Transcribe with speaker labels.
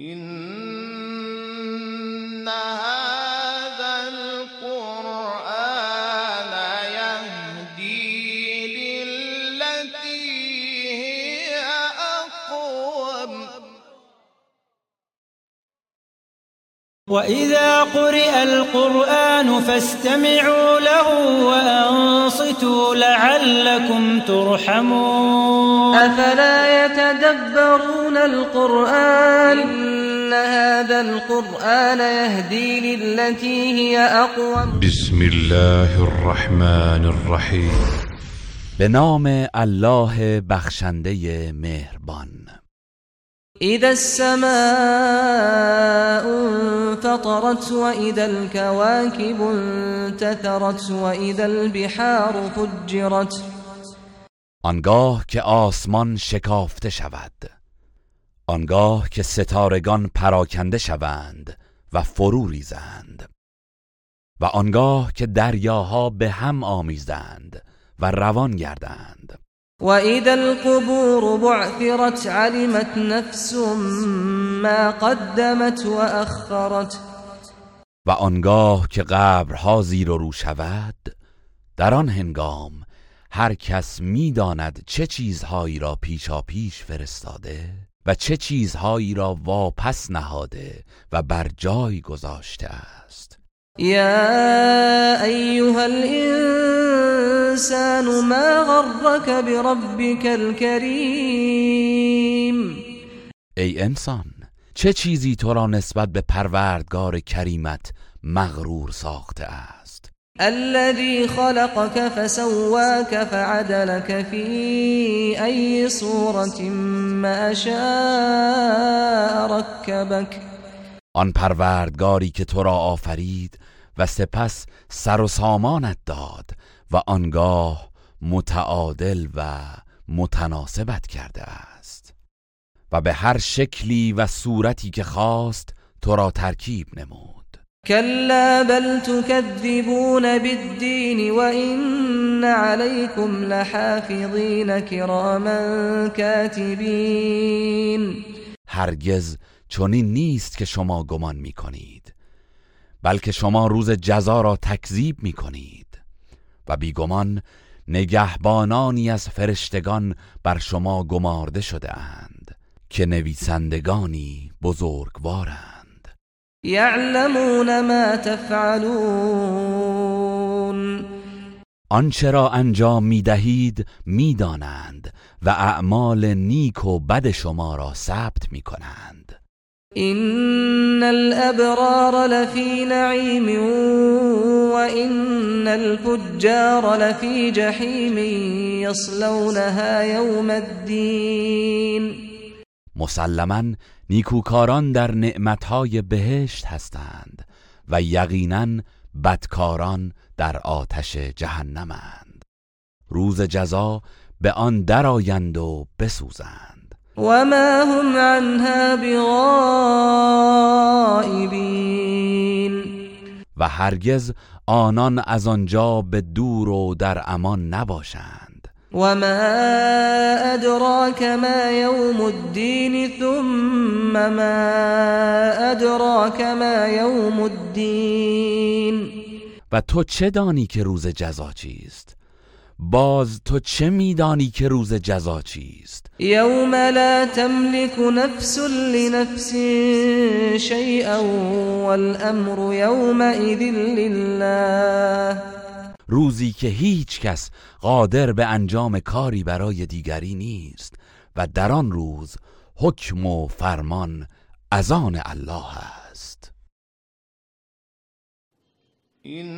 Speaker 1: إن
Speaker 2: وإذا قرئ القرآن فاستمعوا له وأنصتوا لعلكم ترحمون.
Speaker 3: أفلا يتدبرون القرآن؟ إن هذا القرآن يهدي للتي هي أقوم.
Speaker 4: بسم الله الرحمن الرحیم
Speaker 5: به نام الله بخشنده مهربان.
Speaker 3: إذا السماء انفطرت وإذا الكواكب انتثرت وإذا البحار فجرت.
Speaker 5: آنگاه که آسمان شکافته شود آنگاه که ستارگان پراکنده شوند و فرو ریزند و آنگاه که دریاها به هم آمیزند و روان گردند.
Speaker 3: وإذا القبور بعثرت علمت نفس ما قدمت وأخرت
Speaker 5: و آنگاه که قبرها زیر و رو شود در آن هنگام هر کس می‌داند چه چیزهایی را پیشا پیش فرستاده و چه چیزهایی را واپس نهاده و بر جای گذاشته است.
Speaker 3: يا أيها الإنسان ما غرك بربك الكريم.
Speaker 5: ای انسان چه چیزی تو را نسبت به پروردگار کریمت مغرور ساخته است؟
Speaker 3: الذي خلقك فسواك فعدلك في أي صورة ما شاء ركبك.
Speaker 5: آن پروردگاری که تو را آفرید و سپس سر و سامانت داد و آنگاه متعادل و متناسبت کرده است. و به هر شکلی و صورتی که خواست تو را ترکیب نمود.
Speaker 3: كلا بل تكذبون بالدين وإن عليكم لحافظين كراما كاتبين
Speaker 5: هرگز چنین نیست که شما گمان می کنید بلکه شما روز جزا را تکذیب می کنید و بیگمان نگهبانانی از فرشتگان بر شما گمارده شده اند که نویسندگانی بزرگوارند.
Speaker 3: يعلمون ما تفعلون.
Speaker 5: آنچه را انجام می دهید می دانند و اعمال نیک و بد شما را ثبت می کنند
Speaker 3: إن الأبرار لفي نعيم وإن الفجار لفي جحيم يصلونها يوم الدين.
Speaker 5: مسلما نیکوکاران در نعمتهای بهشت هستند و یقینا بدکاران در آتش جهنمند. روز جزا به آن درآیند و بسوزند.
Speaker 3: وما هم عنها بغائبين.
Speaker 5: و هرگز آنان از آنجا به دور و در امان نباشند.
Speaker 3: وما أدراك ما يوم الدين ثم ما أدراك ما يوم الدين.
Speaker 5: و تو چه دانی که روز جزا چیست؟ باز تو چه میدانی که روز جزا چیست؟
Speaker 3: يوم لا تملك نفس لنفس شيئا والأمر يومئذ لله.
Speaker 5: روزی که هیچ کس قادر به انجام کاری برای دیگری نیست و در آن روز حکم و فرمان از آن الله است.
Speaker 1: إن